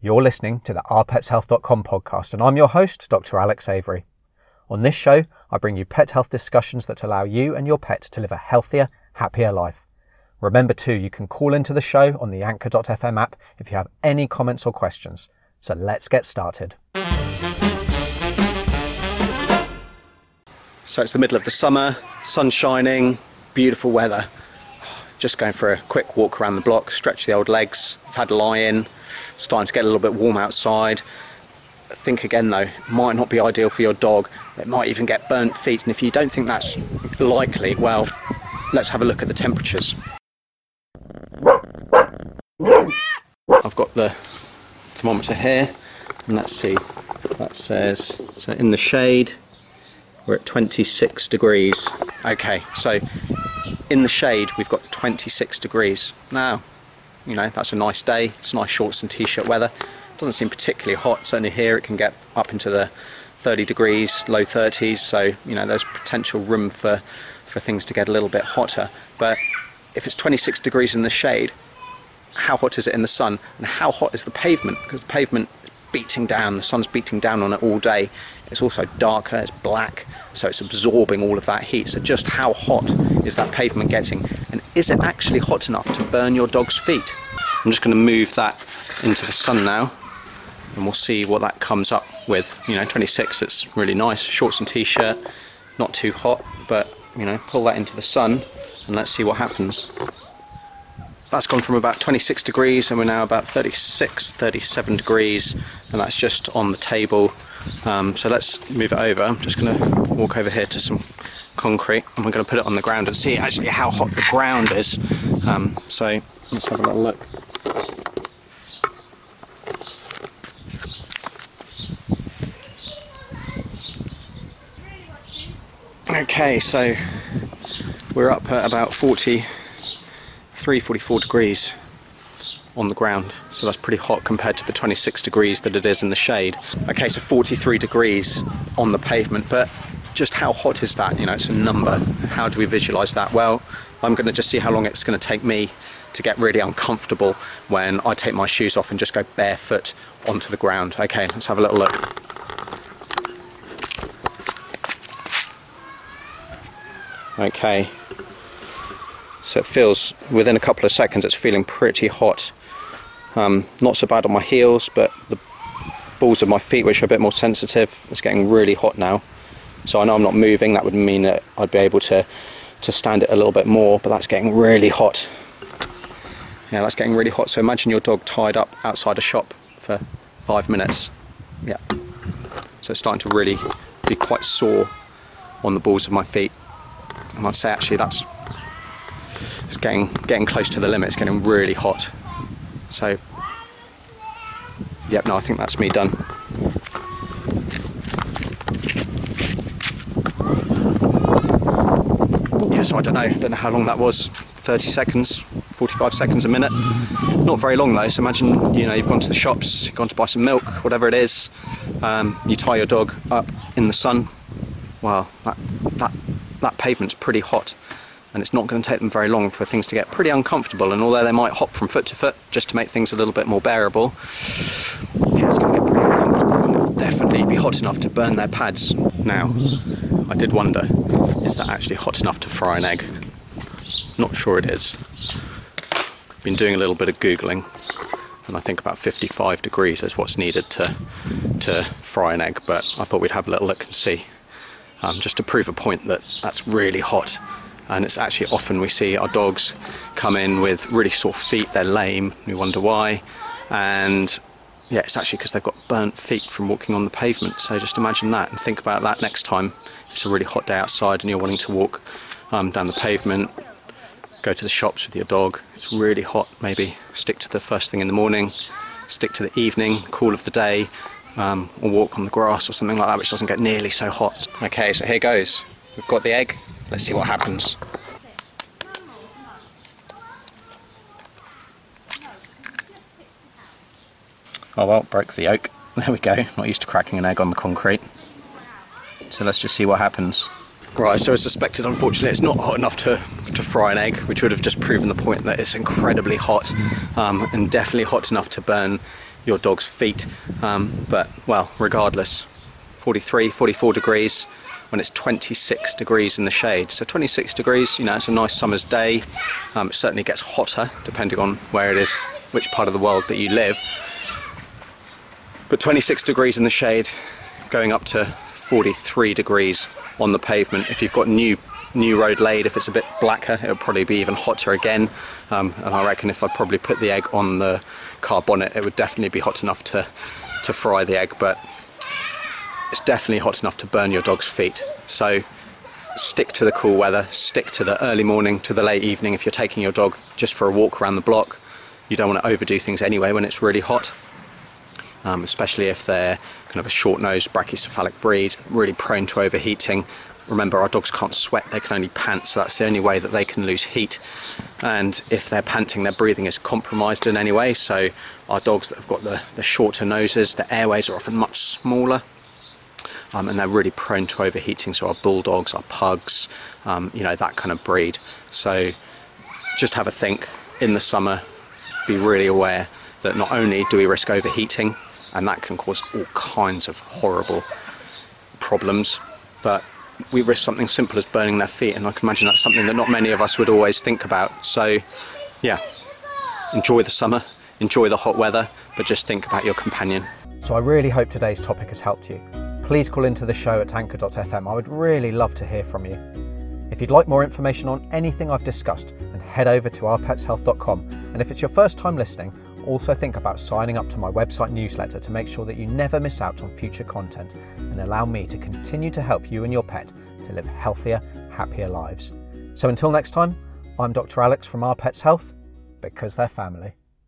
You're listening to the ourpetshealth.com podcast, and I'm your host, Dr. Alex Avery. On this show, I bring you pet health discussions that allow you and your pet to live a healthier, happier life. Remember, too, you can call into the show on the anchor.fm app if you have any comments or questions. So let's get started. So it's the middle of the summer, sun shining, beautiful weather. Just going for a quick walk around the block, stretch the old legs. I've had a lie in, starting to get a little bit warm outside. Think again though, might not be ideal for your dog. It might even get burnt feet, and if you don't think that's likely, well, let's have a look at the temperatures. I've got the thermometer here, and let's see. That says so in the shade we're at 26 degrees. Okay, so in the shade we've got 26 degrees. Now, you know, that's a nice day. It's nice shorts and t-shirt weather. Doesn't seem particularly hot. Certainly here it can get up into the 30 degrees, low 30s. So, you know, there's potential room for, for things to get a little bit hotter. But if it's 26 degrees in the shade, how hot is it in the sun? And how hot is the pavement? Because the pavement beating down, the sun's beating down on it all day. It's also darker, it's black, so it's absorbing all of that heat. So just how hot is that pavement getting? And is it actually hot enough to burn your dog's feet? I'm just going to move that into the sun now and we'll see what that comes up with. You know, 26, it's really nice. Shorts and t-shirt, not too hot, but you know, pull that into the sun and let's see what happens that's gone from about 26 degrees and we're now about 36 37 degrees and that's just on the table. Um, so let's move it over. I'm just going to walk over here to some concrete and we're going to put it on the ground and see actually how hot the ground is. Um, so let's have a little look. Okay so we're up at about 40 43, 44 degrees on the ground. So that's pretty hot compared to the 26 degrees that it is in the shade. Okay, so 43 degrees on the pavement, but just how hot is that? You know, it's a number. How do we visualize that? Well, I'm going to just see how long it's going to take me to get really uncomfortable when I take my shoes off and just go barefoot onto the ground. Okay, let's have a little look. Okay, so it feels, within a couple of seconds, it's feeling pretty hot. Um, not so bad on my heels, but the balls of my feet, which are a bit more sensitive, it's getting really hot now. So I know I'm not moving, that would mean that I'd be able to, to stand it a little bit more, but that's getting really hot. Yeah, that's getting really hot. So imagine your dog tied up outside a shop for five minutes. Yeah. So it's starting to really be quite sore on the balls of my feet. And I'd say actually that's it's getting getting close to the limit. It's getting really hot. So, yep, no, I think that's me done. Yeah, so I don't know, I don't know how long that was. 30 seconds, 45 seconds, a minute. Not very long though. So imagine, you know, you've gone to the shops, you've gone to buy some milk, whatever it is. Um, you tie your dog up in the sun. Well, that that that pavement's pretty hot and it's not going to take them very long for things to get pretty uncomfortable and although they might hop from foot to foot just to make things a little bit more bearable yeah it's going to get pretty uncomfortable and it'll definitely be hot enough to burn their pads. Now I did wonder is that actually hot enough to fry an egg? Not sure it is. Been doing a little bit of googling and I think about 55 degrees is what's needed to to fry an egg but I thought we'd have a little look and see. Um, just to prove a point that that's really hot and it's actually often we see our dogs come in with really sore feet, they're lame, we wonder why, and yeah, it's actually because they've got burnt feet from walking on the pavement. So just imagine that and think about that next time it's a really hot day outside and you're wanting to walk um, down the pavement, go to the shops with your dog. It's really hot. Maybe stick to the first thing in the morning, stick to the evening, cool of the day, um, or walk on the grass or something like that, which doesn't get nearly so hot. Okay, so here goes. We've got the egg. Let's see what happens. Oh well, broke the yolk. There we go. Not used to cracking an egg on the concrete. So let's just see what happens. Right, so as suspected, unfortunately, it's not hot enough to, to fry an egg, which would have just proven the point that it's incredibly hot um, and definitely hot enough to burn your dog's feet. Um, but well, regardless, 43, 44 degrees when it's 26 degrees in the shade. So 26 degrees, you know, it's a nice summer's day. Um, it certainly gets hotter depending on where it is, which part of the world that you live. But 26 degrees in the shade, going up to 43 degrees on the pavement. If you've got new new road laid, if it's a bit blacker, it'll probably be even hotter again. Um, and I reckon if I probably put the egg on the car bonnet, it would definitely be hot enough to to fry the egg. But it's definitely hot enough to burn your dog's feet. So stick to the cool weather, stick to the early morning to the late evening if you're taking your dog just for a walk around the block. You don't want to overdo things anyway when it's really hot, um, especially if they're kind of a short-nosed brachycephalic breed, really prone to overheating. Remember, our dogs can't sweat, they can only pant, so that's the only way that they can lose heat. And if they're panting, their breathing is compromised in any way. So, our dogs that have got the, the shorter noses, the airways are often much smaller, um, and they're really prone to overheating. So our bulldogs, our pugs, um, you know that kind of breed. So just have a think in the summer. Be really aware that not only do we risk overheating, and that can cause all kinds of horrible problems, but we risk something simple as burning their feet, and I can imagine that's something that not many of us would always think about. So, yeah, enjoy the summer, enjoy the hot weather, but just think about your companion. So I really hope today's topic has helped you please call into the show at anchor.fm. I would really love to hear from you. If you'd like more information on anything I've discussed, then head over to ourpetshealth.com. And if it's your first time listening, also think about signing up to my website newsletter to make sure that you never miss out on future content and allow me to continue to help you and your pet to live healthier, happier lives. So until next time, I'm Dr. Alex from Our Pets Health, because they're family.